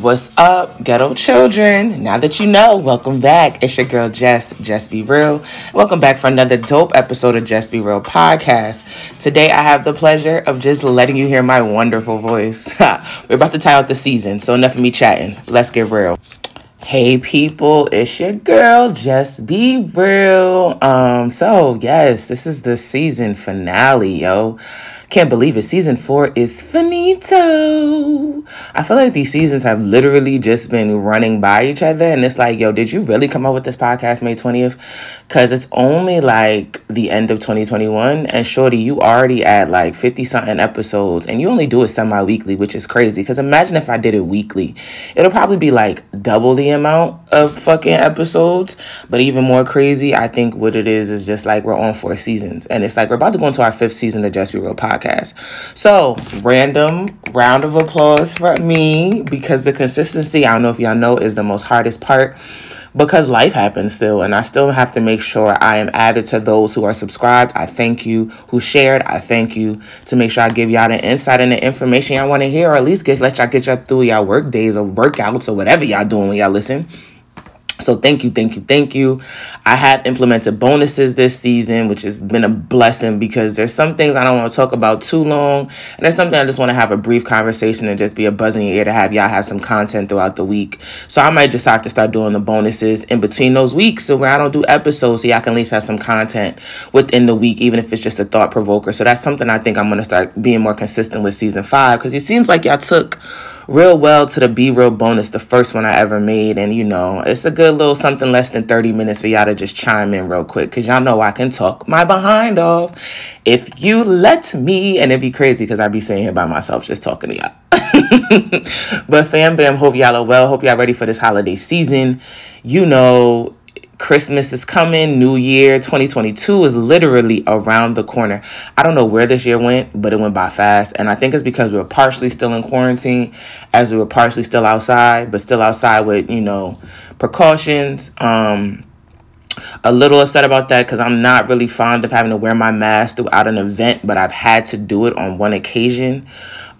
What's up, ghetto children? Now that you know, welcome back. It's your girl Jess, Just Be Real. Welcome back for another dope episode of Just Be Real podcast. Today I have the pleasure of just letting you hear my wonderful voice. We're about to tie out the season, so enough of me chatting. Let's get real. Hey people, it's your girl, just be real. Um, so yes, this is the season finale, yo. Can't believe it. Season four is finito. I feel like these seasons have literally just been running by each other. And it's like, yo, did you really come up with this podcast May 20th? Because it's only like the end of 2021. And Shorty, you already at like 50 something episodes. And you only do it semi weekly, which is crazy. Because imagine if I did it weekly. It'll probably be like double the amount of fucking episodes. But even more crazy, I think what it is is just like we're on four seasons. And it's like we're about to go into our fifth season of Just Be Real podcast. So, random round of applause for me because the consistency, I don't know if y'all know, is the most hardest part because life happens still and I still have to make sure I am added to those who are subscribed. I thank you. Who shared, I thank you to make sure I give y'all the insight and the information y'all want to hear or at least get let y'all get y'all through y'all work days or workouts or whatever y'all doing when y'all listen. So thank you, thank you, thank you. I have implemented bonuses this season, which has been a blessing because there's some things I don't want to talk about too long. And there's something I just want to have a brief conversation and just be a buzz in your ear to have y'all have some content throughout the week. So I might just have to start doing the bonuses in between those weeks so where I don't do episodes so y'all can at least have some content within the week, even if it's just a thought provoker. So that's something I think I'm gonna start being more consistent with season five because it seems like y'all took real well to the Be Real bonus, the first one I ever made. And you know, it's a good little something less than 30 minutes for y'all to just chime in real quick because y'all know I can talk my behind off if you let me. And it'd be crazy because I'd be sitting here by myself just talking to y'all. but fam bam, hope y'all are well. Hope y'all ready for this holiday season. You know, Christmas is coming, New Year 2022 is literally around the corner. I don't know where this year went, but it went by fast. And I think it's because we were partially still in quarantine, as we were partially still outside, but still outside with, you know, precautions. Um, a little upset about that because I'm not really fond of having to wear my mask throughout an event, but I've had to do it on one occasion.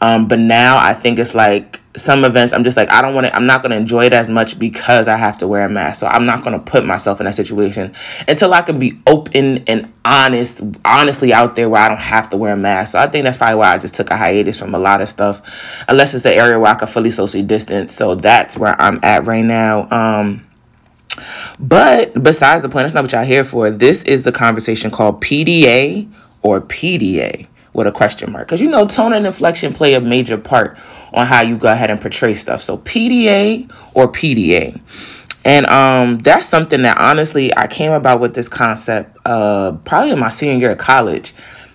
Um, but now I think it's like some events I'm just like I don't want to I'm not going to enjoy it as much because I have to wear a mask. So I'm not going to put myself in that situation until I can be open and honest honestly out there where I don't have to wear a mask. So I think that's probably why I just took a hiatus from a lot of stuff unless it's the area where I can fully socially distance. So that's where I'm at right now. Um but besides the point, that's not what y'all here for. This is the conversation called PDA or PDA with a question mark. Because you know, tone and inflection play a major part on how you go ahead and portray stuff. So PDA or PDA. And um, that's something that honestly I came about with this concept uh, probably in my senior year of college.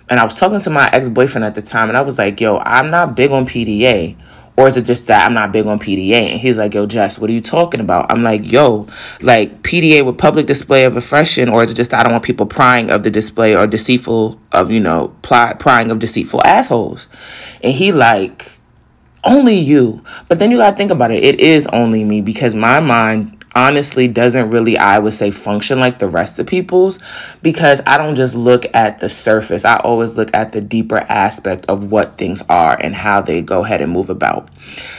And I was talking to my ex boyfriend at the time, and I was like, yo, I'm not big on PDA. Or is it just that I'm not big on PDA? And he's like, yo, Jess, what are you talking about? I'm like, yo, like PDA with public display of affection, or is it just I don't want people prying of the display or deceitful of, you know, prying of deceitful assholes? And he like, only you. But then you gotta think about it. It is only me because my mind honestly doesn't really, I would say, function like the rest of people's because I don't just look at the surface. I always look at the deeper aspect of what things are and how they go ahead and move about.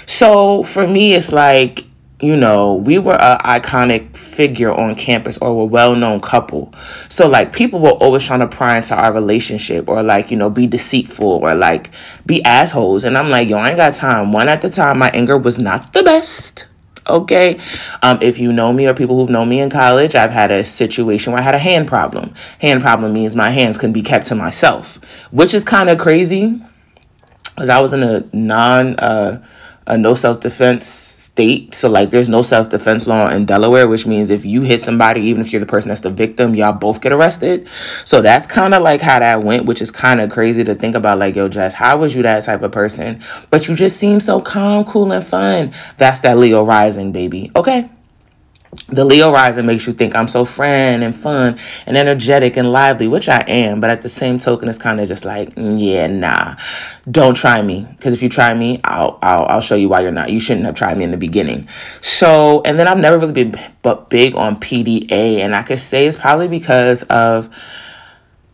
So for me, it's like, you know, we were an iconic figure on campus or a well known couple. So, like, people were always trying to pry into our relationship or, like, you know, be deceitful or, like, be assholes. And I'm like, yo, I ain't got time. One at the time, my anger was not the best. Okay. Um, if you know me or people who've known me in college, I've had a situation where I had a hand problem. Hand problem means my hands can be kept to myself, which is kind of crazy. Because I was in a non, uh, a no self defense state. So like there's no self defense law in Delaware, which means if you hit somebody, even if you're the person that's the victim, y'all both get arrested. So that's kind of like how that went, which is kind of crazy to think about. Like, yo, Jess, how was you that type of person? But you just seem so calm, cool, and fun. That's that Leo rising, baby. Okay the Leo rising makes you think I'm so friend and fun and energetic and lively, which I am, but at the same token, it's kind of just like, mm, yeah, nah, don't try me. Because if you try me, I'll, I'll, I'll show you why you're not. You shouldn't have tried me in the beginning. So, and then I've never really been but big on PDA, and I could say it's probably because of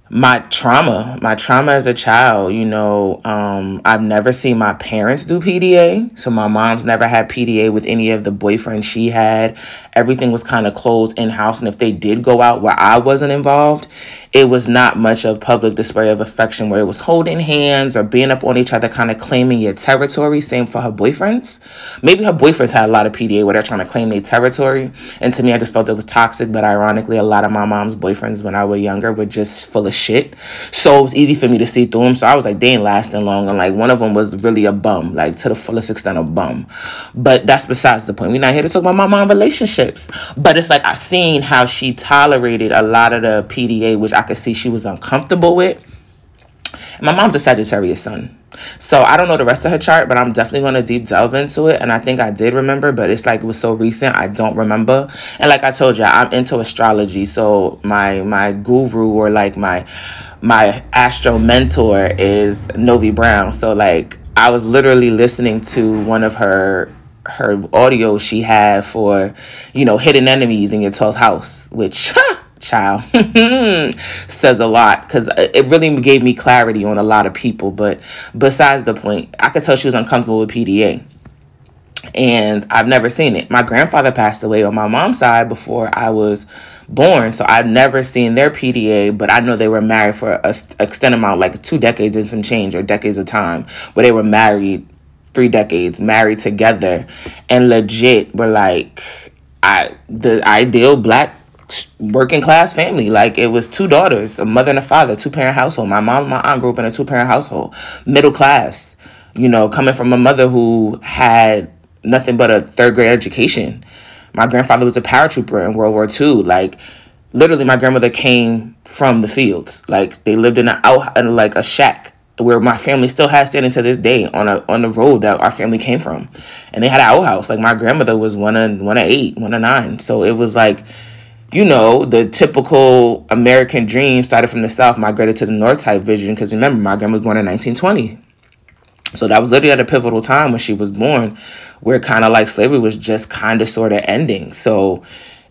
my trauma, my trauma as a child, you know, um, I've never seen my parents do PDA. So my mom's never had PDA with any of the boyfriends she had. Everything was kind of closed in house. And if they did go out where I wasn't involved, it was not much of public display of affection where it was holding hands or being up on each other, kind of claiming your territory. Same for her boyfriends. Maybe her boyfriends had a lot of PDA where they're trying to claim their territory. And to me, I just felt it was toxic. But ironically, a lot of my mom's boyfriends when I was younger were just full of shit. So it was easy for me to see through them. So I was like, they ain't lasting long. And like one of them was really a bum, like to the fullest extent, a bum. But that's besides the point. We're not here to talk about my mom relationships. But it's like I seen how she tolerated a lot of the PDA, which I could see she was uncomfortable with. my mom's a Sagittarius sun. So I don't know the rest of her chart, but I'm definitely going to deep delve into it. And I think I did remember, but it's like it was so recent, I don't remember. And like I told you, I'm into astrology. So my my guru or like my my astro mentor is Novi Brown. So like I was literally listening to one of her her audio she had for, you know, hidden enemies in your 12th house, which child. Says a lot because it really gave me clarity on a lot of people but besides the point i could tell she was uncomfortable with pda and i've never seen it. My grandfather passed away on my mom's side before i was born so i've never seen their pda but i know they were married for a extended amount like two decades and some change or decades of time where they were married three decades married together and legit were like i the ideal black working class family. Like it was two daughters, a mother and a father, two parent household. My mom and my aunt grew up in a two parent household, middle class. You know, coming from a mother who had nothing but a third grade education. My grandfather was a paratrooper in World War II. Like literally, my grandmother came from the fields. Like they lived in a out in like a shack where my family still has standing to this day on a on the road that our family came from, and they had an outhouse. Like my grandmother was one of one of eight, one of nine. So it was like you know, the typical American dream started from the South, migrated to the North type vision. Because remember, my grandma was born in 1920. So that was literally at a pivotal time when she was born, where kind of like slavery was just kind of sort of ending. So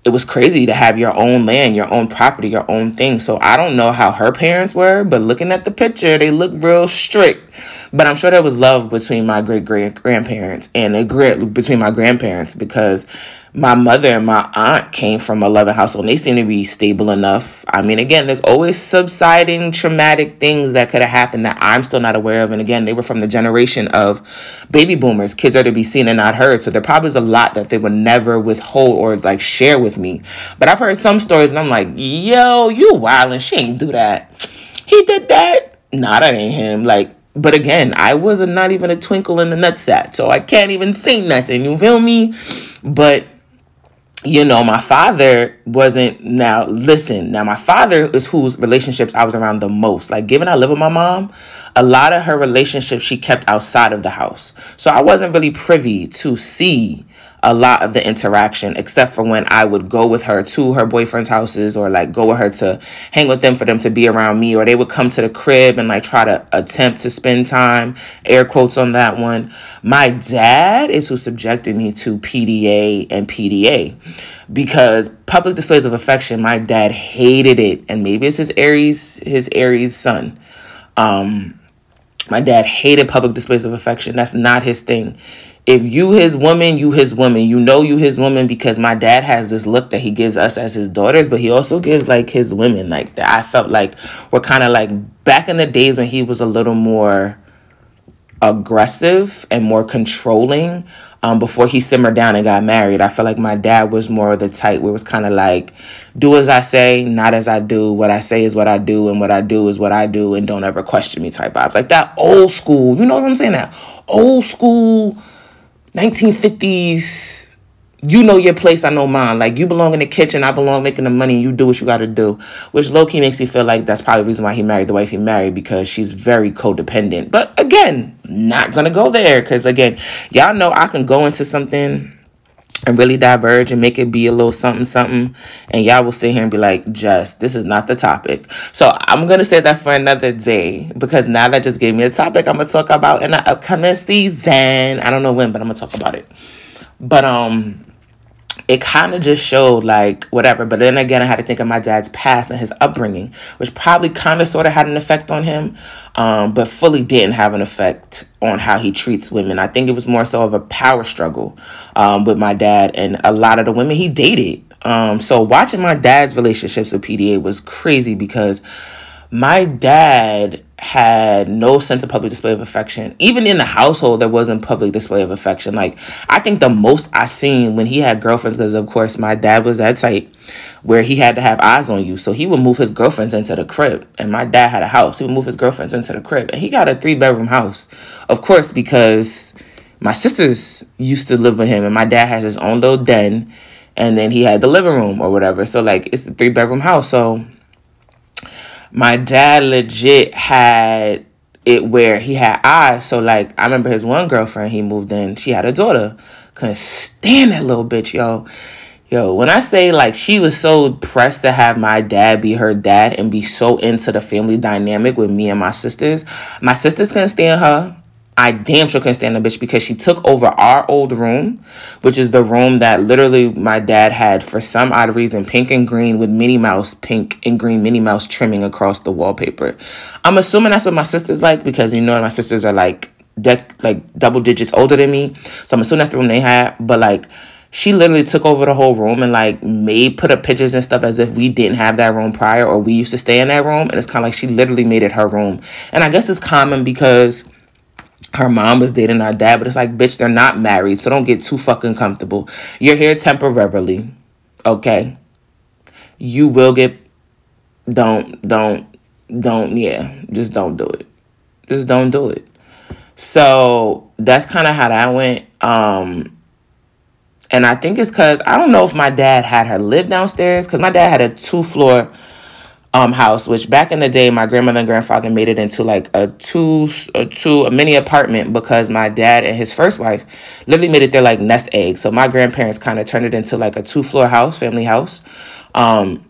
it was crazy to have your own land, your own property, your own thing. So I don't know how her parents were, but looking at the picture, they look real strict. But I'm sure there was love between my great great grandparents and a great between my grandparents because my mother and my aunt came from a loving household and they seem to be stable enough. I mean, again, there's always subsiding traumatic things that could have happened that I'm still not aware of. And again, they were from the generation of baby boomers. Kids are to be seen and not heard. So there probably is a lot that they would never withhold or like share with me. But I've heard some stories and I'm like, yo, you wildin'. She ain't do that. He did that. Nah, that ain't him. Like, but again, I was a, not even a twinkle in the nutsack, so I can't even say nothing. You feel me? But you know, my father wasn't now listen. Now my father is whose relationships I was around the most. Like given I live with my mom, a lot of her relationships she kept outside of the house. So I wasn't really privy to see a lot of the interaction, except for when I would go with her to her boyfriend's houses or like go with her to hang with them for them to be around me, or they would come to the crib and like try to attempt to spend time, air quotes on that one. My dad is who subjected me to PDA and PDA because public displays of affection, my dad hated it. And maybe it's his Aries, his Aries sun. Um, my dad hated public displays of affection. That's not his thing if you his woman, you his woman. You know you his woman because my dad has this look that he gives us as his daughters, but he also gives like his women like that. I felt like we're kind of like back in the days when he was a little more aggressive and more controlling um, before he simmered down and got married. I feel like my dad was more of the type where it was kind of like, do as I say, not as I do. What I say is what I do, and what I do is what I do, and don't ever question me type vibes. Like that old school, you know what I'm saying? That old school 1950s you know your place, I know mine. Like you belong in the kitchen, I belong making the money, you do what you gotta do. Which low key makes me feel like that's probably the reason why he married the wife he married because she's very codependent. But again, not gonna go there because again, y'all know I can go into something and really diverge and make it be a little something something and y'all will sit here and be like just this is not the topic so i'm gonna say that for another day because now that just gave me a topic i'm gonna talk about in the upcoming season i don't know when but i'm gonna talk about it but um it kind of just showed like whatever. But then again, I had to think of my dad's past and his upbringing, which probably kind of sort of had an effect on him, um, but fully didn't have an effect on how he treats women. I think it was more so of a power struggle um, with my dad and a lot of the women he dated. Um, so watching my dad's relationships with PDA was crazy because my dad had no sense of public display of affection. Even in the household, there wasn't public display of affection. Like, I think the most I seen when he had girlfriends, because of course my dad was that type where he had to have eyes on you. So he would move his girlfriends into the crib. And my dad had a house. He would move his girlfriends into the crib. And he got a three bedroom house. Of course, because my sisters used to live with him and my dad has his own little den. And then he had the living room or whatever. So like it's the three bedroom house. So my dad legit had it where he had eyes. So like I remember his one girlfriend he moved in, she had a daughter. Couldn't stand that little bitch, yo. Yo, when I say like she was so pressed to have my dad be her dad and be so into the family dynamic with me and my sisters, my sisters couldn't stand her. I damn sure couldn't stand the bitch because she took over our old room, which is the room that literally my dad had for some odd reason pink and green with Minnie Mouse pink and green Minnie Mouse trimming across the wallpaper. I'm assuming that's what my sisters like because you know my sisters are like de- like double digits older than me, so I'm assuming that's the room they had. But like she literally took over the whole room and like made put up pictures and stuff as if we didn't have that room prior or we used to stay in that room and it's kind of like she literally made it her room and i guess it's common because her mom was dating our dad, but it's like, bitch, they're not married, so don't get too fucking comfortable. You're here temporarily, okay? You will get, don't, don't, don't, yeah, just don't do it. Just don't do it. So that's kind of how that went. Um, and I think it's because I don't know if my dad had her live downstairs because my dad had a two floor um house, which back in the day, my grandmother and grandfather made it into like a two, a two, a mini apartment because my dad and his first wife literally made it their like nest egg. So my grandparents kind of turned it into like a two floor house, family house. Um,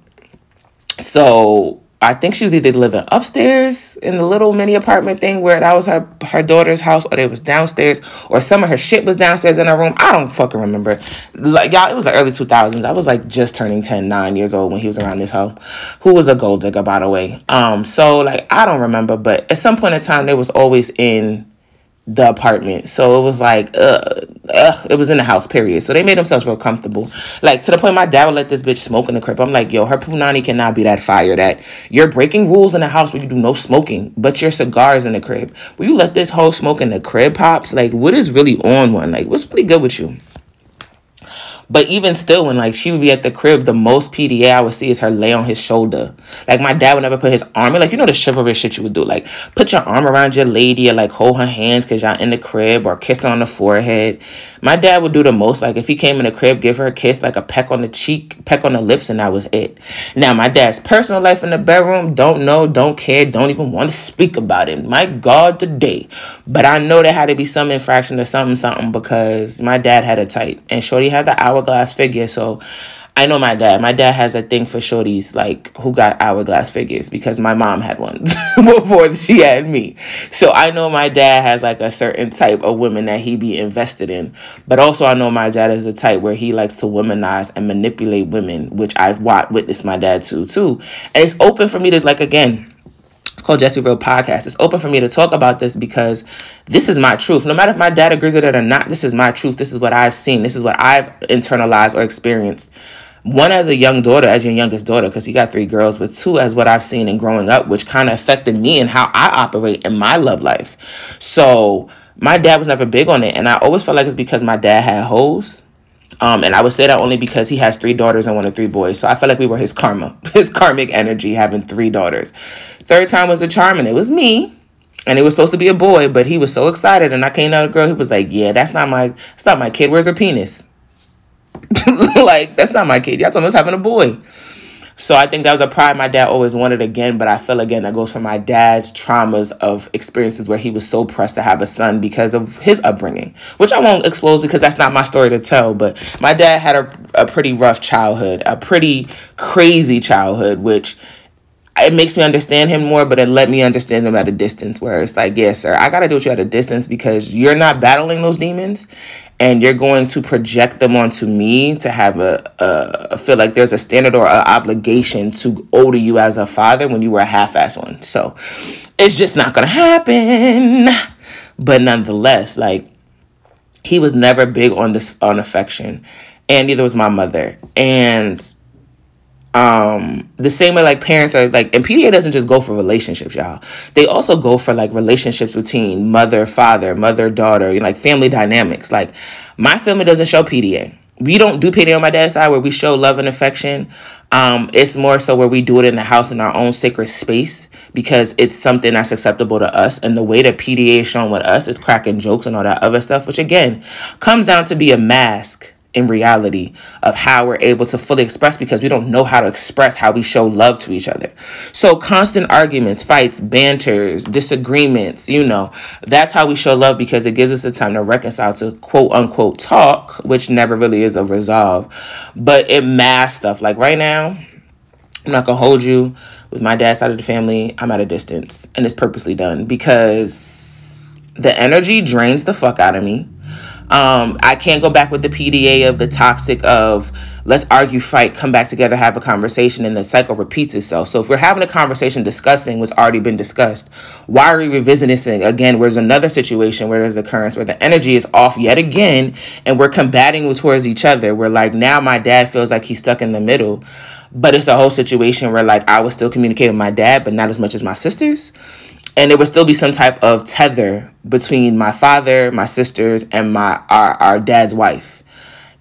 so I think she was either living upstairs in the little mini apartment thing where that was her her daughter's house, or it was downstairs, or some of her shit was downstairs in her room. I don't fucking remember. Like y'all, it was the early two thousands. I was like just turning 10, 9 years old when he was around this hoe, who was a gold digger by the way. Um, so like I don't remember, but at some point in time they was always in the apartment. So it was like, uh, uh, it was in the house, period. So they made themselves real comfortable. Like to the point my dad would let this bitch smoke in the crib. I'm like, yo, her punani cannot be that fire that you're breaking rules in the house where you do no smoking, but your cigars in the crib. Will you let this whole smoke in the crib, pops? Like, what is really on one? Like, what's really good with you? But even still, when like she would be at the crib, the most PDA I would see is her lay on his shoulder. Like my dad would never put his arm in, like you know the chivalrous shit you would do, like put your arm around your lady or like hold her hands because y'all in the crib or kiss her on the forehead. My dad would do the most, like if he came in the crib, give her a kiss, like a peck on the cheek, peck on the lips, and that was it. Now my dad's personal life in the bedroom, don't know, don't care, don't even want to speak about it. My God, today. But I know there had to be some infraction or something, something because my dad had a tight and Shorty had the hour hourglass figure. So I know my dad. My dad has a thing for shorties like who got hourglass figures because my mom had one before she had me. So I know my dad has like a certain type of women that he be invested in. But also I know my dad is a type where he likes to womanize and manipulate women, which I've witnessed my dad too too. And it's open for me to like again called Be Real Podcast. It's open for me to talk about this because this is my truth. No matter if my dad agrees with it or not, this is my truth. This is what I've seen. This is what I've internalized or experienced. One as a young daughter, as your youngest daughter, because you got three girls, but two as what I've seen in growing up, which kind of affected me and how I operate in my love life. So my dad was never big on it, and I always felt like it's because my dad had hoes um, and I would say that only because he has three daughters and one of three boys. So I felt like we were his karma, his karmic energy having three daughters. Third time was a charm, and it was me. And it was supposed to be a boy, but he was so excited, and I came out a girl. He was like, "Yeah, that's not my, that's not my kid. Where's her penis? like, that's not my kid. Y'all told me I was having a boy." So I think that was a pride my dad always wanted again, but I feel again that goes from my dad's traumas of experiences where he was so pressed to have a son because of his upbringing, which I won't expose because that's not my story to tell. But my dad had a, a pretty rough childhood, a pretty crazy childhood, which it makes me understand him more, but it let me understand him at a distance where it's like, yes, sir, I got to do with you at a distance because you're not battling those demons and you're going to project them onto me to have a, a feel like there's a standard or an obligation to owe to you as a father when you were a half-ass one. So it's just not gonna happen. But nonetheless, like he was never big on this on affection, and neither was my mother. And um the same way like parents are like and PDA doesn't just go for relationships, y'all. They also go for like relationships between mother, father, mother, daughter, you know, like family dynamics. Like my family doesn't show PDA. We don't do PDA on my dad's side where we show love and affection. Um, it's more so where we do it in the house in our own sacred space because it's something that's acceptable to us. And the way that PDA is shown with us is cracking jokes and all that other stuff, which again comes down to be a mask in reality of how we're able to fully express because we don't know how to express how we show love to each other. So, constant arguments, fights, banters, disagreements, you know, that's how we show love because it gives us the time to reconcile to quote unquote talk, which never really is a resolve, but it masks stuff. Like right now, I'm not gonna hold you with my dad's side of the family, I'm at a distance and it's purposely done because the energy drains the fuck out of me um, I can't go back with the PDA of the toxic of let's argue, fight, come back together, have a conversation, and the cycle repeats itself. So if we're having a conversation discussing what's already been discussed, why are we revisiting this thing again? Where's another situation where there's occurrence where the energy is off yet again, and we're combating towards each other. We're like now my dad feels like he's stuck in the middle, but it's a whole situation where like I was still communicating with my dad, but not as much as my sisters and there would still be some type of tether between my father, my sisters, and my our, our dad's wife.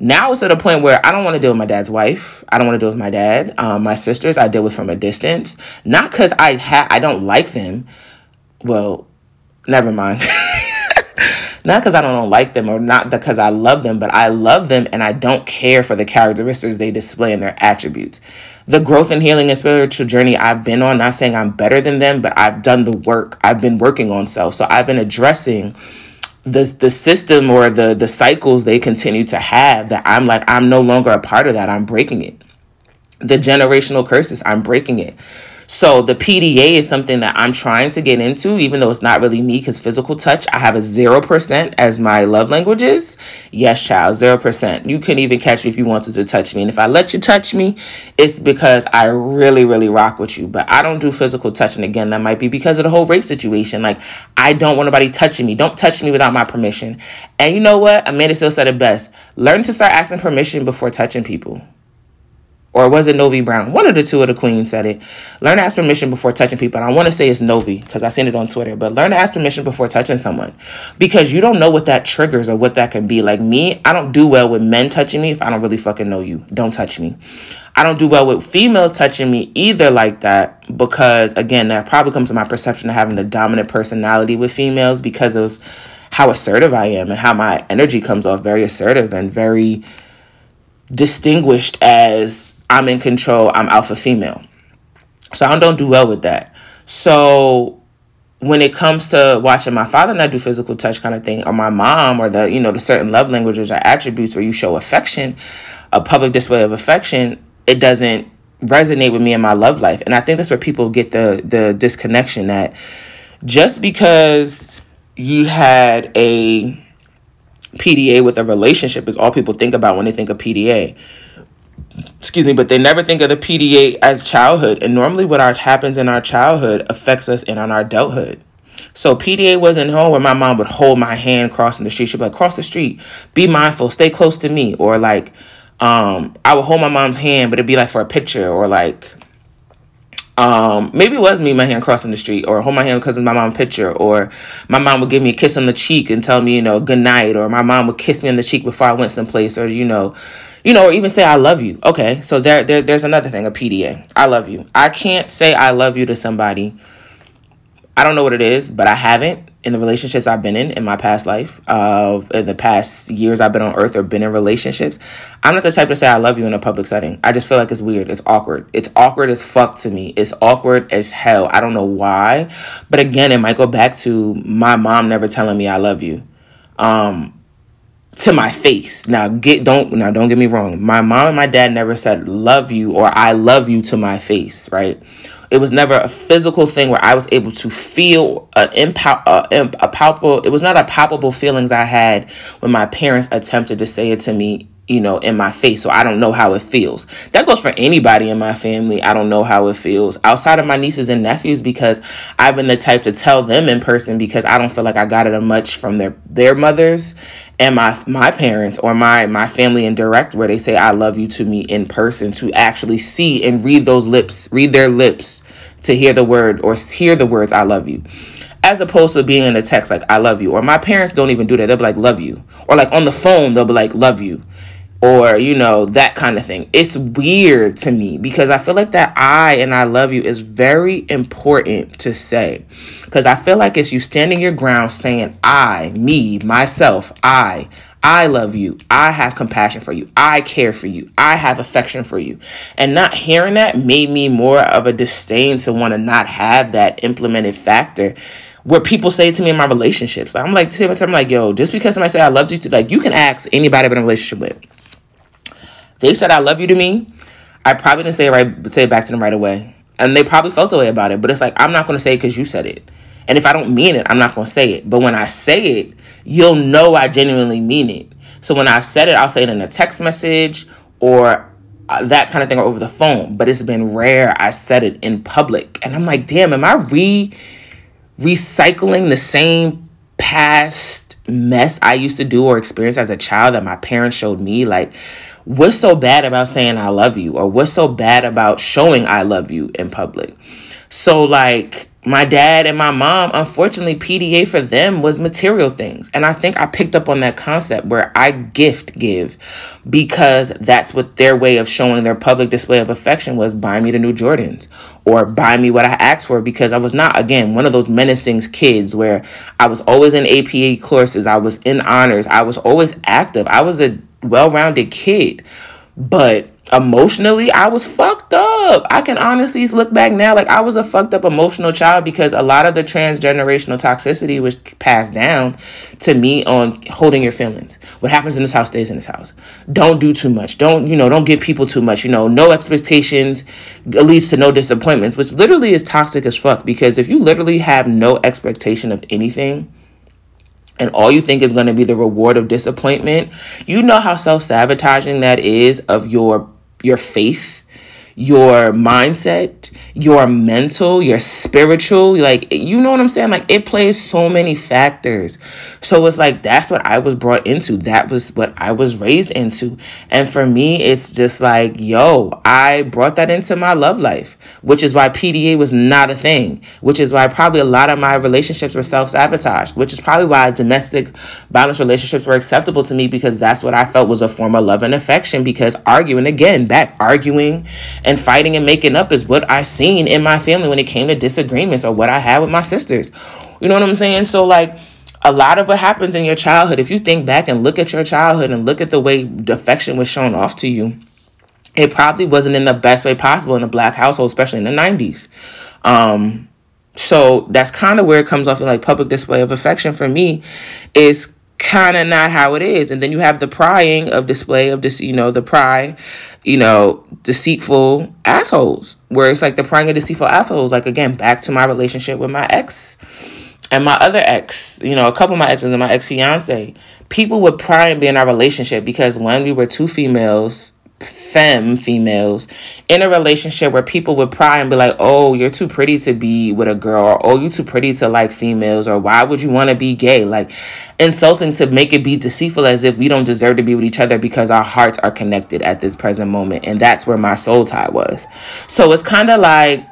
Now it's at a point where I don't want to deal with my dad's wife. I don't want to deal with my dad. Um, my sisters I deal with from a distance, not because I ha- I don't like them. Well, never mind. not because I don't like them or not because I love them, but I love them and I don't care for the characteristics they display and their attributes the growth and healing and spiritual journey I've been on, not saying I'm better than them, but I've done the work. I've been working on self. So I've been addressing the the system or the the cycles they continue to have that I'm like I'm no longer a part of that. I'm breaking it. The generational curses, I'm breaking it. So the PDA is something that I'm trying to get into, even though it's not really me because physical touch, I have a 0% as my love languages. Yes, child, 0%. You couldn't even catch me if you wanted to touch me. And if I let you touch me, it's because I really, really rock with you. But I don't do physical touching. Again, that might be because of the whole rape situation. Like, I don't want nobody touching me. Don't touch me without my permission. And you know what? Amanda Seales said it best. Learn to start asking permission before touching people or was it Novi Brown? One of the two of the queens said it. Learn to ask permission before touching people. And I want to say it's Novi because I seen it on Twitter, but learn to ask permission before touching someone because you don't know what that triggers or what that can be. Like me, I don't do well with men touching me if I don't really fucking know you. Don't touch me. I don't do well with females touching me either like that because again, that probably comes from my perception of having the dominant personality with females because of how assertive I am and how my energy comes off very assertive and very distinguished as I'm in control, I'm alpha female. So I don't do well with that. So when it comes to watching my father not do physical touch kind of thing, or my mom, or the you know the certain love languages or attributes where you show affection, a public display of affection, it doesn't resonate with me in my love life. And I think that's where people get the the disconnection that just because you had a PDA with a relationship is all people think about when they think of PDA excuse me, but they never think of the PDA as childhood. And normally, what our, happens in our childhood affects us in on our adulthood. So PDA wasn't home where my mom would hold my hand crossing the street. She'd be like, cross the street, be mindful, stay close to me. Or like, um, I would hold my mom's hand, but it'd be like for a picture or like, um, maybe it was me, my hand crossing the street, or hold my hand because of my mom's picture, or my mom would give me a kiss on the cheek and tell me, you know, good night, or my mom would kiss me on the cheek before I went someplace, or you know, you know, or even say I love you. Okay, so there, there there's another thing, a PDA. I love you. I can't say I love you to somebody. I don't know what it is, but I haven't in the relationships I've been in in my past life, of uh, in the past years I've been on earth or been in relationships. I'm not the type to say I love you in a public setting. I just feel like it's weird. It's awkward. It's awkward as fuck to me. It's awkward as hell. I don't know why. But again, it might go back to my mom never telling me I love you. Um, to my face. Now get don't now don't get me wrong. My mom and my dad never said love you or I love you to my face, right? it was never a physical thing where I was able to feel an impa- uh, a palpable. It was not a palpable feelings I had when my parents attempted to say it to me you know, in my face. So I don't know how it feels. That goes for anybody in my family. I don't know how it feels outside of my nieces and nephews because I've been the type to tell them in person because I don't feel like I got it much from their their mothers and my my parents or my my family in direct where they say I love you to me in person to actually see and read those lips, read their lips to hear the word or hear the words I love you as opposed to being in a text like I love you. Or my parents don't even do that. They'll be like love you. Or like on the phone, they'll be like love you or you know that kind of thing it's weird to me because i feel like that i and i love you is very important to say because i feel like it's you standing your ground saying i me myself i I love you. I have compassion for you. I care for you. I have affection for you. And not hearing that made me more of a disdain to want to not have that implemented factor where people say to me in my relationships. I'm like, I'm like, yo, just because somebody say I love you, like, you can ask anybody I've been in a relationship with they said I love you to me, I probably didn't say it right, say it back to them right away, and they probably felt the way about it. But it's like I'm not going to say it because you said it, and if I don't mean it, I'm not going to say it. But when I say it, you'll know I genuinely mean it. So when I said it, I'll say it in a text message or uh, that kind of thing or over the phone. But it's been rare I said it in public, and I'm like, damn, am I re recycling the same past mess I used to do or experience as a child that my parents showed me? Like what's so bad about saying I love you or what's so bad about showing I love you in public? So like my dad and my mom, unfortunately, PDA for them was material things. And I think I picked up on that concept where I gift give because that's what their way of showing their public display of affection was buy me the new Jordans or buy me what I asked for because I was not, again, one of those menacing kids where I was always in APA courses, I was in honors, I was always active. I was a well rounded kid. But emotionally, I was fucked up. I can honestly look back now like I was a fucked up emotional child because a lot of the transgenerational toxicity was passed down to me on holding your feelings. What happens in this house stays in this house. Don't do too much. Don't, you know, don't give people too much. You know, no expectations leads to no disappointments, which literally is toxic as fuck because if you literally have no expectation of anything, and all you think is going to be the reward of disappointment, you know how self-sabotaging that is of your your faith your mindset, your mental, your spiritual, like you know what I'm saying? Like it plays so many factors. So it's like that's what I was brought into. That was what I was raised into. And for me, it's just like, yo, I brought that into my love life, which is why PDA was not a thing, which is why probably a lot of my relationships were self-sabotage, which is probably why domestic violence relationships were acceptable to me because that's what I felt was a form of love and affection because arguing again, back arguing and fighting and making up is what I seen in my family when it came to disagreements or what I had with my sisters. You know what I'm saying? So like a lot of what happens in your childhood, if you think back and look at your childhood and look at the way affection was shown off to you, it probably wasn't in the best way possible in a black household, especially in the 90s. Um, so that's kind of where it comes off in like public display of affection for me is kind of not how it is. And then you have the prying of display of this, you know, the pry, you know, deceitful assholes, where it's like the prying of deceitful assholes. Like, again, back to my relationship with my ex and my other ex, you know, a couple of my exes and my ex fiance. People would pry and be in our relationship because when we were two females, femme females in a relationship where people would pry and be like, oh, you're too pretty to be with a girl, or oh, you're too pretty to like females, or why would you want to be gay? Like, insulting to make it be deceitful as if we don't deserve to be with each other because our hearts are connected at this present moment. And that's where my soul tie was. So it's kind of like,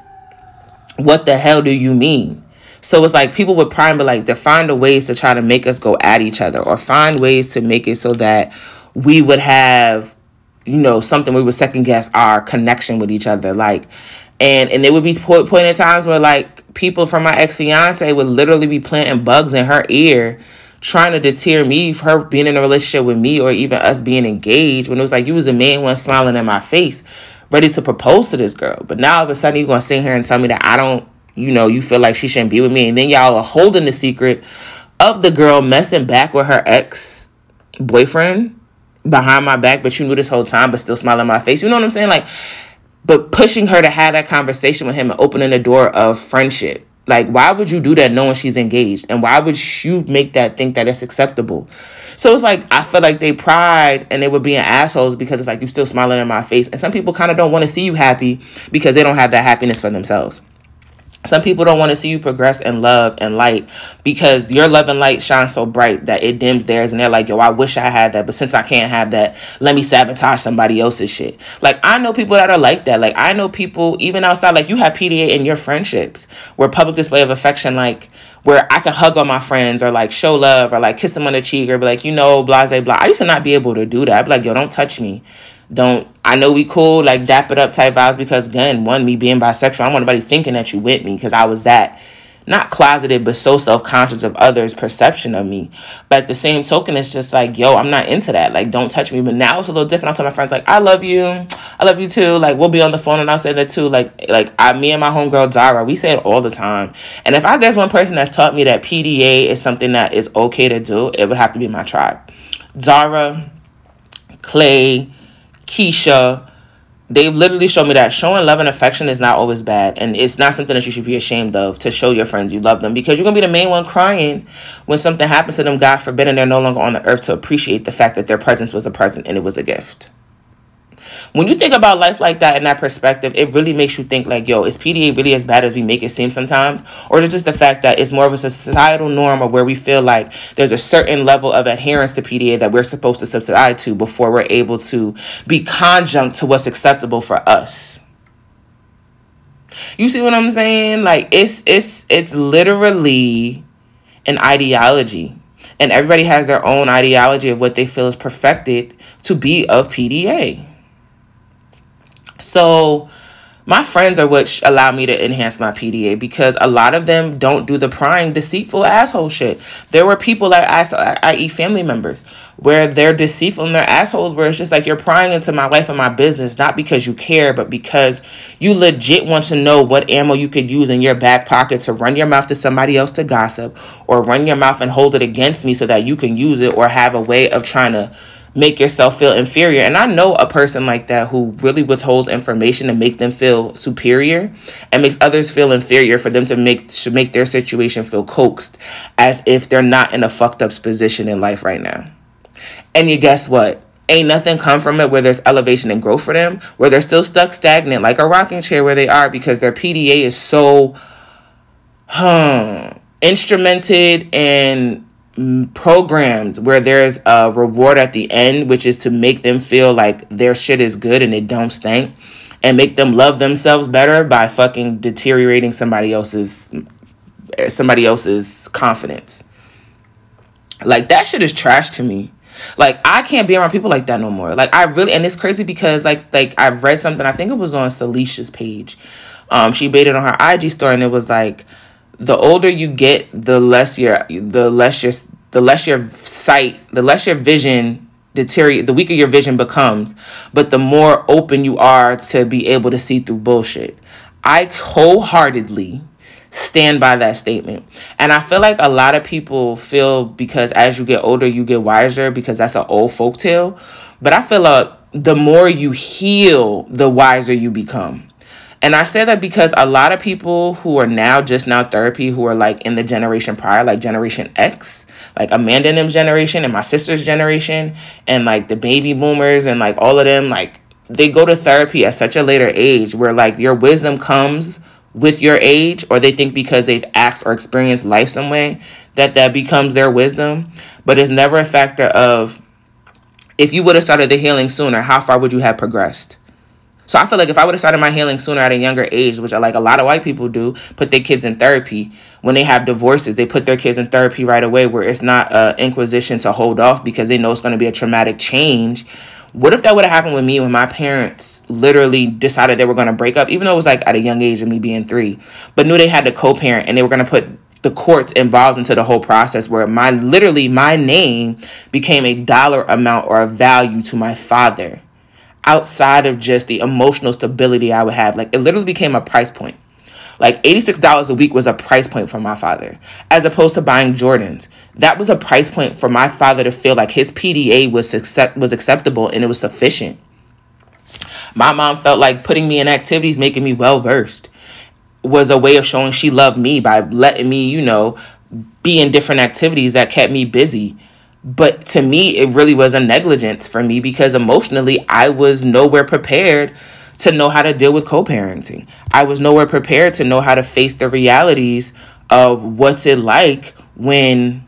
what the hell do you mean? So it's like people would pry and be like, to find the ways to try to make us go at each other or find ways to make it so that we would have you know, something we would second guess our connection with each other. Like, and and there would be point, point in times where like people from my ex fiance would literally be planting bugs in her ear, trying to deter me from her being in a relationship with me or even us being engaged. When it was like you was the main one smiling in my face, ready to propose to this girl, but now all of a sudden you're gonna sit here and tell me that I don't, you know, you feel like she shouldn't be with me, and then y'all are holding the secret of the girl messing back with her ex boyfriend behind my back, but you knew this whole time, but still smiling my face. You know what I'm saying? Like, but pushing her to have that conversation with him and opening the door of friendship. Like, why would you do that knowing she's engaged? And why would you make that think that it's acceptable? So it's like, I feel like they pride and they were being assholes because it's like, you're still smiling in my face. And some people kind of don't want to see you happy because they don't have that happiness for themselves. Some people don't want to see you progress in love and light because your love and light shines so bright that it dims theirs and they're like, yo, I wish I had that, but since I can't have that, let me sabotage somebody else's shit. Like, I know people that are like that. Like, I know people even outside, like, you have PDA in your friendships where public display of affection, like, where I can hug on my friends or like show love or like kiss them on the cheek or be like, you know, blase, blah. I used to not be able to do that. I'd be like, yo, don't touch me don't I know we cool like dap it up type vibes because again one me being bisexual I don't want anybody thinking that you with me because I was that not closeted but so self-conscious of others perception of me. But at the same token it's just like yo I'm not into that. Like don't touch me. But now it's a little different. I'll tell my friends like I love you. I love you too. Like we'll be on the phone and I'll say that too. Like like I me and my homegirl Zara we say it all the time. And if I there's one person that's taught me that PDA is something that is okay to do it would have to be my tribe. Zara Clay Keisha, they've literally shown me that showing love and affection is not always bad. And it's not something that you should be ashamed of to show your friends you love them because you're going to be the main one crying when something happens to them, God forbid, and they're no longer on the earth to appreciate the fact that their presence was a present and it was a gift. When you think about life like that in that perspective, it really makes you think like, yo, is PDA really as bad as we make it seem sometimes? Or is it just the fact that it's more of a societal norm of where we feel like there's a certain level of adherence to PDA that we're supposed to subscribe to before we're able to be conjunct to what's acceptable for us? You see what I'm saying? Like it's it's it's literally an ideology. And everybody has their own ideology of what they feel is perfected to be of PDA. So my friends are what allow me to enhance my PDA because a lot of them don't do the prying, deceitful asshole shit. There were people that I, i.e., family members, where they're deceitful and they're assholes, where it's just like you're prying into my life and my business, not because you care, but because you legit want to know what ammo you could use in your back pocket to run your mouth to somebody else to gossip or run your mouth and hold it against me so that you can use it or have a way of trying to make yourself feel inferior. And I know a person like that who really withholds information to make them feel superior and makes others feel inferior for them to make to make their situation feel coaxed as if they're not in a fucked up position in life right now. And you guess what? Ain't nothing come from it where there's elevation and growth for them, where they're still stuck stagnant like a rocking chair where they are because their PDA is so huh, instrumented and programmed where there's a reward at the end, which is to make them feel like their shit is good and it don't stink, and make them love themselves better by fucking deteriorating somebody else's somebody else's confidence. Like that shit is trash to me. Like I can't be around people like that no more. Like I really and it's crazy because like like I've read something I think it was on Celicia's page. Um, she made it on her IG story and it was like the older you get, the less your the less your the less your sight, the less your vision deteriorate, the weaker your vision becomes, but the more open you are to be able to see through bullshit. I wholeheartedly stand by that statement. And I feel like a lot of people feel because as you get older, you get wiser because that's an old folk tale. But I feel like the more you heal, the wiser you become. And I say that because a lot of people who are now just now therapy, who are like in the generation prior, like Generation X, like Amanda and them's generation and my sister's generation, and like the baby boomers and like all of them, like they go to therapy at such a later age where like your wisdom comes with your age, or they think because they've asked or experienced life some way that that becomes their wisdom. But it's never a factor of if you would have started the healing sooner, how far would you have progressed? So I feel like if I would have started my healing sooner at a younger age, which I like a lot of white people do, put their kids in therapy. When they have divorces, they put their kids in therapy right away where it's not an inquisition to hold off because they know it's going to be a traumatic change. What if that would have happened with me when my parents literally decided they were going to break up, even though it was like at a young age of me being three, but knew they had to co-parent and they were going to put the courts involved into the whole process where my literally my name became a dollar amount or a value to my father outside of just the emotional stability I would have. Like it literally became a price point. Like $86 a week was a price point for my father, as opposed to buying Jordans. That was a price point for my father to feel like his PDA was accept- was acceptable and it was sufficient. My mom felt like putting me in activities, making me well versed, was a way of showing she loved me by letting me, you know, be in different activities that kept me busy. But to me, it really was a negligence for me because emotionally, I was nowhere prepared to know how to deal with co parenting. I was nowhere prepared to know how to face the realities of what's it like when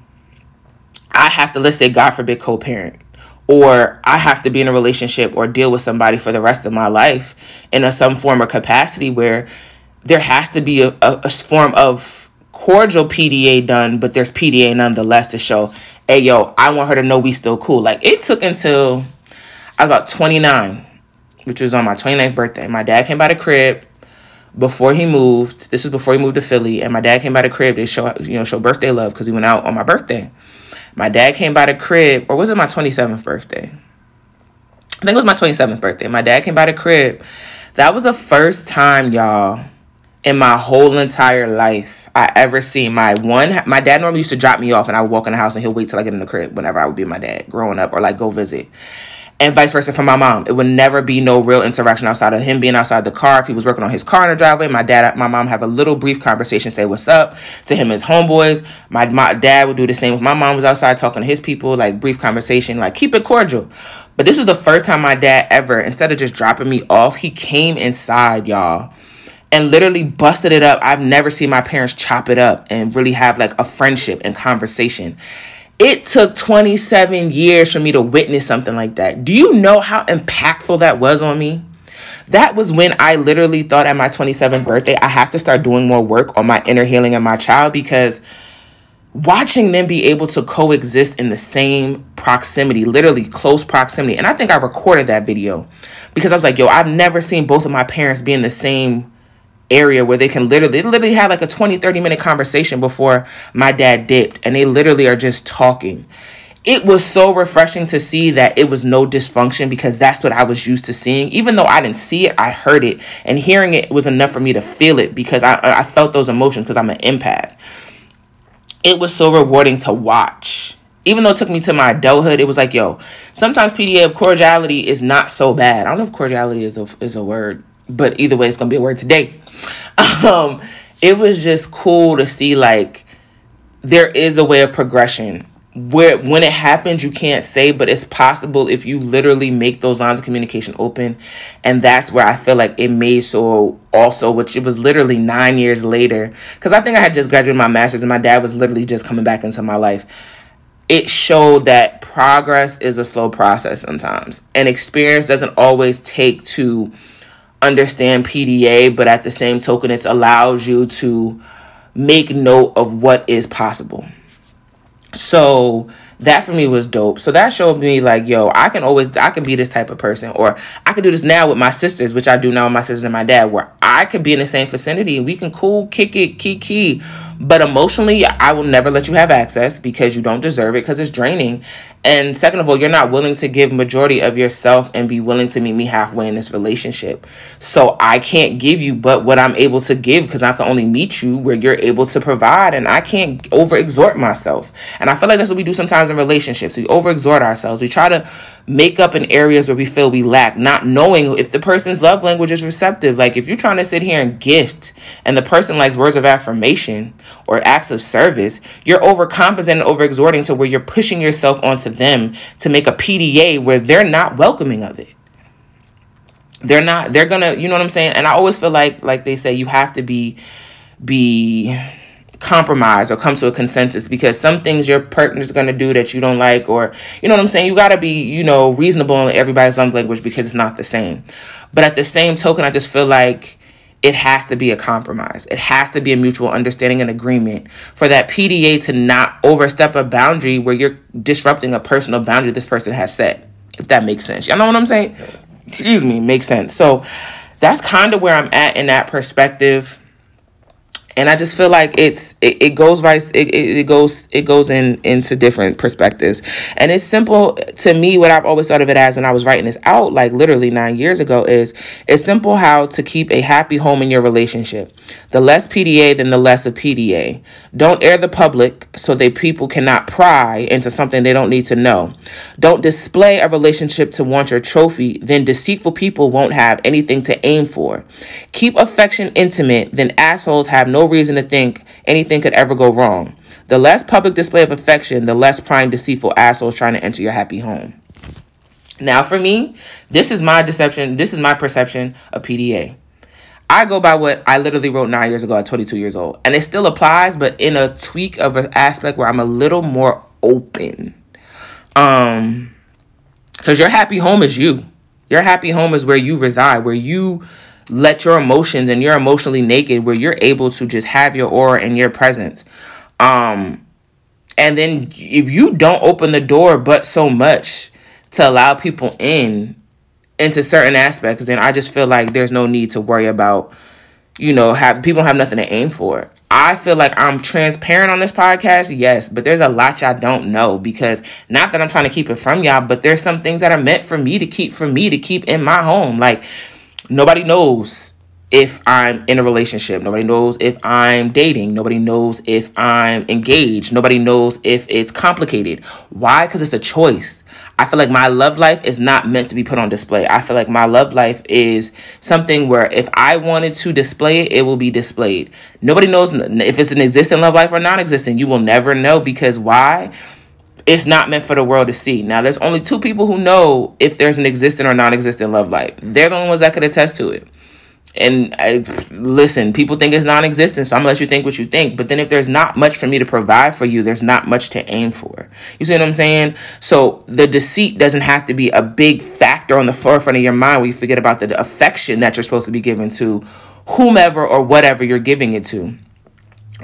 I have to, let's say, God forbid, co parent, or I have to be in a relationship or deal with somebody for the rest of my life in a, some form or capacity where there has to be a, a, a form of cordial PDA done, but there's PDA nonetheless to show, hey, yo, I want her to know we still cool. Like, it took until I was about 29, which was on my 29th birthday. My dad came by the crib before he moved. This was before he moved to Philly, and my dad came by the crib to show, you know, show birthday love because we went out on my birthday. My dad came by the crib, or was it my 27th birthday? I think it was my 27th birthday. My dad came by the crib. That was the first time, y'all, in my whole entire life I ever seen my one. My dad normally used to drop me off, and I would walk in the house, and he'll wait till I get in the crib whenever I would be my dad growing up, or like go visit and vice versa for my mom. It would never be no real interaction outside of him being outside the car. If he was working on his car in the driveway, my dad, my mom have a little brief conversation, say what's up to him, his homeboys. My, my dad would do the same. If my mom was outside talking to his people, like brief conversation, like keep it cordial. But this was the first time my dad ever, instead of just dropping me off, he came inside, y'all and literally busted it up. I've never seen my parents chop it up and really have like a friendship and conversation. It took 27 years for me to witness something like that. Do you know how impactful that was on me? That was when I literally thought at my 27th birthday, I have to start doing more work on my inner healing and my child because watching them be able to coexist in the same proximity, literally close proximity. And I think I recorded that video because I was like, yo, I've never seen both of my parents be in the same area where they can literally they literally had like a 20 30 minute conversation before my dad dipped and they literally are just talking it was so refreshing to see that it was no dysfunction because that's what I was used to seeing. Even though I didn't see it, I heard it, and hearing it was enough for me to feel it because I I felt those emotions because I'm an empath. It was so rewarding to watch. Even though it took me to my adulthood, it was like, yo, sometimes PDA of cordiality is not so bad. I don't know if cordiality is a, is a word but either way, it's gonna be a word today. Um, it was just cool to see like there is a way of progression. Where when it happens you can't say but it's possible if you literally make those lines of communication open. And that's where i feel like it made so also which it was literally nine years later. Because i think i had just graduated my master's and my dad was literally just coming back into my life. It showed that progress is a slow process sometimes. And experience doesn't always take to understand PDA, but at the same token, it allows you to make note of what is possible. So that for me was dope. So that showed me like, yo, I can always I can be this type of person, or I can do this now with my sisters, which I do now with my sisters and my dad, where I could be in the same vicinity and we can cool, kick it, kiki. But emotionally, I will never let you have access because you don't deserve it because it's draining. And second of all, you're not willing to give majority of yourself and be willing to meet me halfway in this relationship. So I can't give you but what I'm able to give because I can only meet you where you're able to provide and I can't overexert myself. And I feel like that's what we do sometimes in relationships. We overexert ourselves. We try to make up in areas where we feel we lack, not knowing if the person's love language is receptive. Like if you're trying to sit here and gift and the person likes words of affirmation or acts of service, you're overcompensating and overexhorting to where you're pushing yourself onto them to make a PDA where they're not welcoming of it. They're not, they're gonna, you know what I'm saying? And I always feel like, like they say, you have to be, be, compromise or come to a consensus because some things your partner's going to do that you don't like or you know what I'm saying? You got to be you know reasonable in everybody's love language because it's not the same. But at the same token I just feel like it has to be a compromise. It has to be a mutual understanding and agreement for that PDA to not overstep a boundary where you're disrupting a personal boundary this person has set if that makes sense. You know what I'm saying? Excuse me makes sense. So that's kind of where I'm at in that perspective and I just feel like it's it, it goes right it, it goes it goes in into different perspectives. And it's simple to me what I've always thought of it as when I was writing this out like literally nine years ago is it's simple how to keep a happy home in your relationship. The less PDA than the less of PDA don't air the public so that people cannot pry into something they don't need to know. Don't display a relationship to want your trophy then deceitful people won't have anything to aim for. Keep affection intimate then assholes have no reason to think anything could ever go wrong. The less public display of affection, the less prying, deceitful assholes trying to enter your happy home. Now, for me, this is my deception. This is my perception of PDA. I go by what I literally wrote nine years ago at 22 years old. And it still applies, but in a tweak of an aspect where I'm a little more open. Um, because your happy home is you. Your happy home is where you reside, where you let your emotions and you're emotionally naked where you're able to just have your aura and your presence um and then if you don't open the door but so much to allow people in into certain aspects then i just feel like there's no need to worry about you know have people have nothing to aim for I feel like I'm transparent on this podcast, yes, but there's a lot y'all don't know because not that I'm trying to keep it from y'all, but there's some things that are meant for me to keep for me to keep in my home. Like Nobody knows if I'm in a relationship. Nobody knows if I'm dating. Nobody knows if I'm engaged. Nobody knows if it's complicated. Why? Because it's a choice. I feel like my love life is not meant to be put on display. I feel like my love life is something where if I wanted to display it, it will be displayed. Nobody knows if it's an existing love life or non existent. You will never know because why? It's not meant for the world to see. Now, there's only two people who know if there's an existent or non existent love life. They're the only ones that could attest to it. And I, listen, people think it's non existent, so I'm gonna let you think what you think. But then if there's not much for me to provide for you, there's not much to aim for. You see what I'm saying? So the deceit doesn't have to be a big factor on the forefront of your mind where you forget about the affection that you're supposed to be giving to whomever or whatever you're giving it to.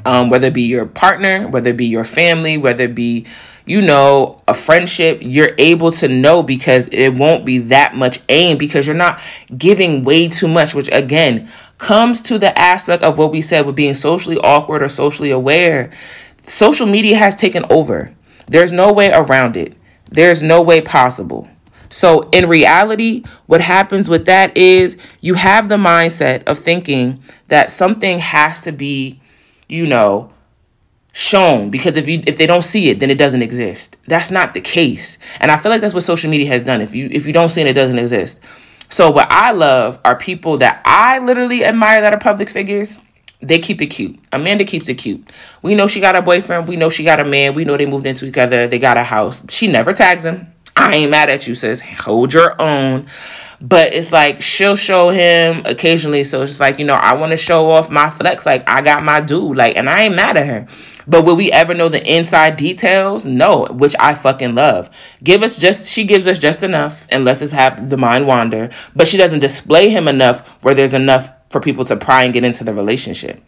Um, whether it be your partner, whether it be your family, whether it be you know, a friendship, you're able to know because it won't be that much aim because you're not giving way too much, which again comes to the aspect of what we said with being socially awkward or socially aware. Social media has taken over. There's no way around it. There's no way possible. So, in reality, what happens with that is you have the mindset of thinking that something has to be, you know, shown. Because if you if they don't see it then it doesn't exist. That's not the case. And i feel like that's what social media has done. If you if you don't see it it doesn't exist. So what i love are people that i literally admire that are public figures. They keep it cute. Amanda keeps it cute. We know she got a boyfriend. We know she got a man. We know they moved into each other they got a house. She never tags him. I ain't mad at you sis. Hold your own but it's like she'll show him occasionally so it's just like you know i want to show off my flex like i got my dude like and i ain't mad at her but will we ever know the inside details? No, which I fucking love. Give us just she gives us just enough and lets us have the mind wander, but she doesn't display him enough where there's enough for people to pry and get into the relationship.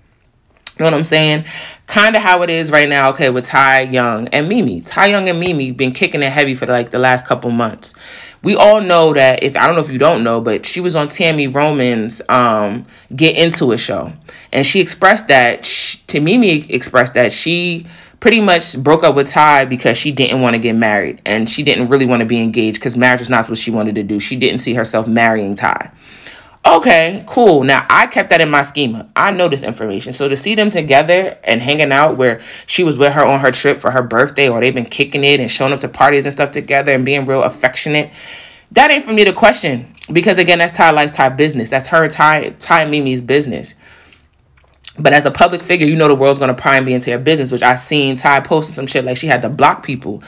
You know what I'm saying? Kind of how it is right now, okay, with Ty Young and Mimi. Ty Young and Mimi been kicking it heavy for like the last couple months we all know that if I don't know if you don't know, but she was on Tami Roman's um, Get Into It show, and she expressed that she, to Mimi expressed that she pretty much broke up with Ty because she didn't want to get married and she didn't really want to be engaged because marriage was not what she wanted to do. She didn't see herself marrying Ty. Okay, cool. Now I kept that in my schema. I know this information. So to see them together and hanging out where she was with her on her trip for her birthday or they've been kicking it and showing up to parties and stuff together and being real affectionate, that ain't for me to question. Because again, that's Ty Life's Ty business. That's her Ty Ty Mimi's business. But as a public figure, you know the world's gonna pry and be into your business, which I seen Ty posting some shit like she had to block people.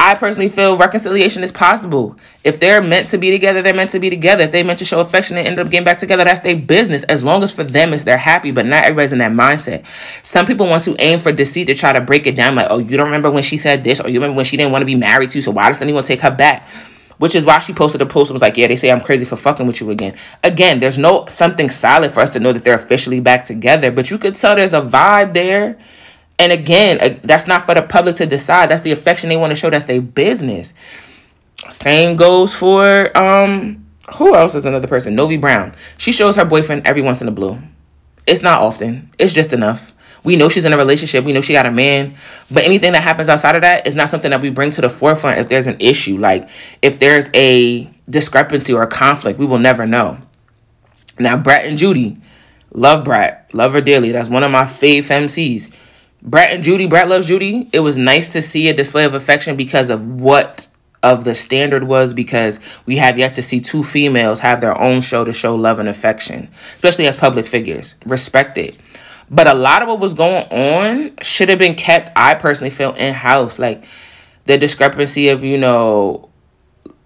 I personally feel reconciliation is possible. If they're meant to be together, they're meant to be together. If they meant to show affection and end up getting back together, that's their business. As long as for them is they're happy, but not everybody's in that mindset. Some people want to aim for deceit to try to break it down, like, oh, you don't remember when she said this, or you remember when she didn't want to be married to, so why does anyone take her back? Which is why she posted a post and was like, Yeah, they say I'm crazy for fucking with you again. Again, there's no something solid for us to know that they're officially back together, but you could tell there's a vibe there and again, that's not for the public to decide. That's the affection they want to show. That's their business. Same goes for um who else is another person? Novi Brown. She shows her boyfriend every once in a blue. It's not often. It's just enough. We know she's in a relationship. We know she got a man. But anything that happens outside of that is not something that we bring to the forefront if there's an issue. Like if there's a discrepancy or a conflict, we will never know. Now, Brat and Judy, love Brat, love her dearly. That's one of my fave MCs. Brat and Judy, Brat loves Judy. It was nice to see a display of affection because of what of the standard was because we have yet to see two females have their own show to show love and affection, especially as public figures. Respect it. But a lot of what was going on should have been kept, I personally feel, in house. Like the discrepancy of, you know,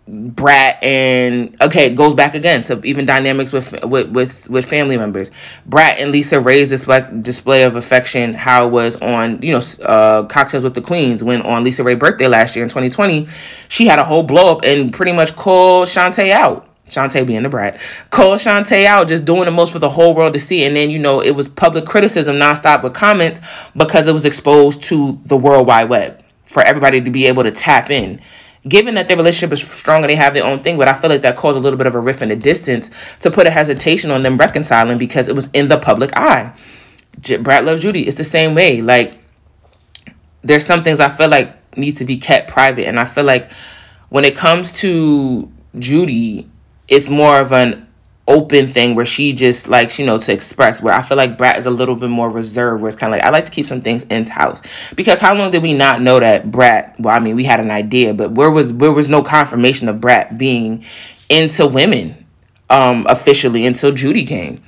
Brat and okay, it goes back again to even dynamics with with with, with family members. Brat and LisaRaye's display, display of affection, how was on you know uh, cocktails with the queens when on Lisa Ray birthday last year in 2020, she had a whole blow up and pretty much called Shawntae out. Shawntae being the brat, called Shawntae out, just doing the most for the whole world to see. And then, you know, it was public criticism nonstop with comments because it was exposed to the World Wide Web for everybody to be able to tap in given that their relationship is strong and they have their own thing, but I feel like that caused a little bit of a rift in the distance to put a hesitation on them reconciling because it was in the public eye. J- Brat loves Judy. It's the same way. Like, there's some things I feel like need to be kept private, and I feel like when it comes to Judy, it's more of an open thing where she just likes, you know, to express. Where I feel like Brat is a little bit more reserved, where it's kind of like I like to keep some things in house. Because how long did we not know that Brat? Well, I mean, we had an idea, but where was where was no confirmation of Brat being into women um, officially until Judy came,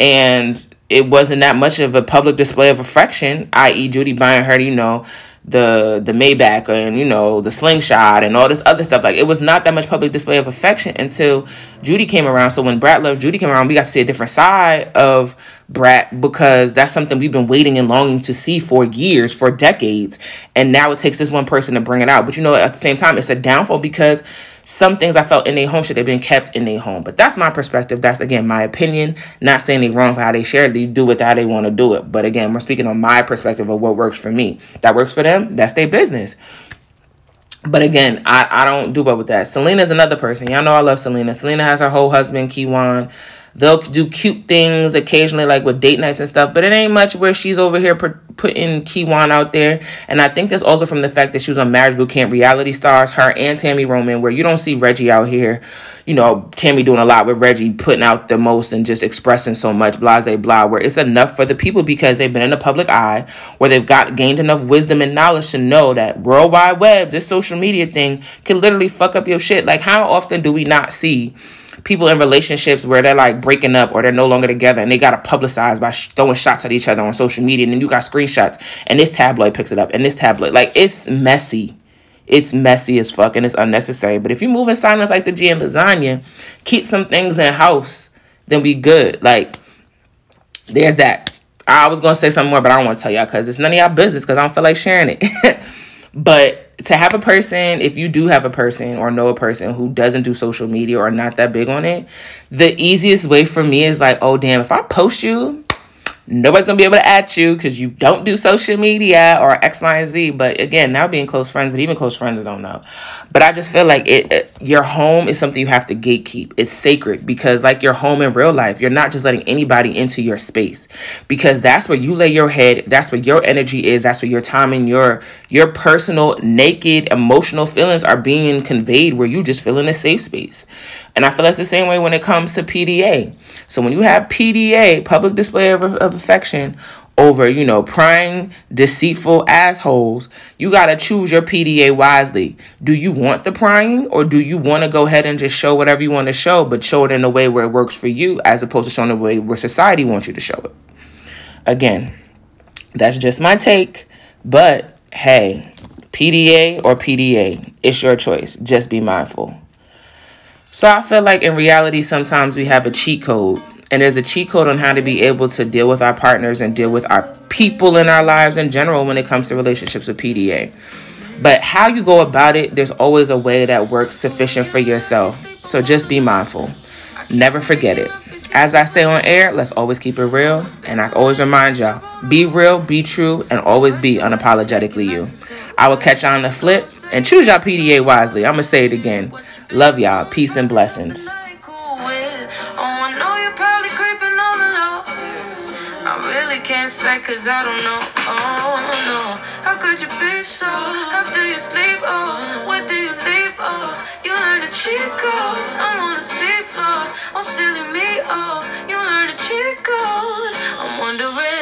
and it wasn't that much of a public display of affection, i.e., Judy buying her, you know, the the Maybach and you know the slingshot and all this other stuff. Like it was not that much public display of affection until Judy came around. So when Brat loved Judy came around, we got to see a different side of Brat because that's something we've been waiting and longing to see for years, for decades. And now it takes this one person to bring it out. But you know, at the same time, it's a downfall because some things I felt in their home should have been kept in their home. But that's my perspective. That's again my opinion. Not saying they wrong for how they share it. They do it how they want to do it. But again, we're speaking on my perspective of what works for me. That works for them. That's their business. But again, I, I don't do well with that. Syleena's another person. Y'all know I love Syleena. Syleena has her whole husband, Kiwane. They'll do cute things occasionally, like with date nights and stuff, but it ain't much where she's over here putting Kiwane out there. And I think that's also from the fact that she was on Marriage Boot Camp reality stars, her and Tami Roman, where you don't see Reggie out here. You know, Tami doing a lot with Reggie, putting out the most and just expressing so much, blase blah, where it's enough for the people because they've been in the public eye, where they've got gained enough wisdom and knowledge to know that World Wide Web, this social media thing, can literally fuck up your shit. Like, how often do we not see? People in relationships where they're like breaking up or they're no longer together and they got to publicize by sh- throwing shots at each other on social media and then you got screenshots and this tabloid picks it up and this tabloid like it's messy. It's messy as fuck and it's unnecessary. But if you move in silence like the g and lasagna keep some things in house then we good. Like there's that. I was gonna say something more but i don't want to tell y'all because it's none of y'all business because i don't feel like sharing it. But to have a person, if you do have a person or know a person who doesn't do social media or not that big on it, the easiest way for me is like, oh, damn, if I post you, nobody's gonna be able to at you because you don't do social media or X, Y, and Z. But again, now being close friends, but even close friends, I don't know. But I just feel like it, it, your home is something you have to gatekeep. It's sacred because, like your home in real life, you're not just letting anybody into your space because that's where you lay your head. That's where your energy is. That's where your time and your your personal, naked, emotional feelings are being conveyed. Where you just feel in a safe space. And I feel that's the same way when it comes to PDA. So when you have PDA, public display of, of affection, over, you know, prying, deceitful assholes, you got to choose your PDA wisely. Do you want the prying or do you want to go ahead and just show whatever you want to show, but show it in a way where it works for you as opposed to showing the way where society wants you to show it? Again, that's just my take, but hey, PDA or PDA, it's your choice. Just be mindful. So I feel like in reality, sometimes we have a cheat code and there's a cheat code on how to be able to deal with our partners and deal with our people in our lives in general when it comes to relationships with PDA. But how you go about it, there's always a way that works sufficient for yourself. So just be mindful. Never forget it. As I say on air, let's always keep it real. And I always remind y'all be real, be true, and always be unapologetically you. I will catch y'all on the flip and choose y'all PDA wisely. I'm going to say it again. Love y'all. Peace and blessings. Oh, can't say cause I don't know. Oh no, how could you be so? How do you sleep? Oh, where do you leave? Oh, you learn to cheat oh. code. I'm on the sea floor. Oh, silly me. Oh, you learn to cheat code. I'm wondering.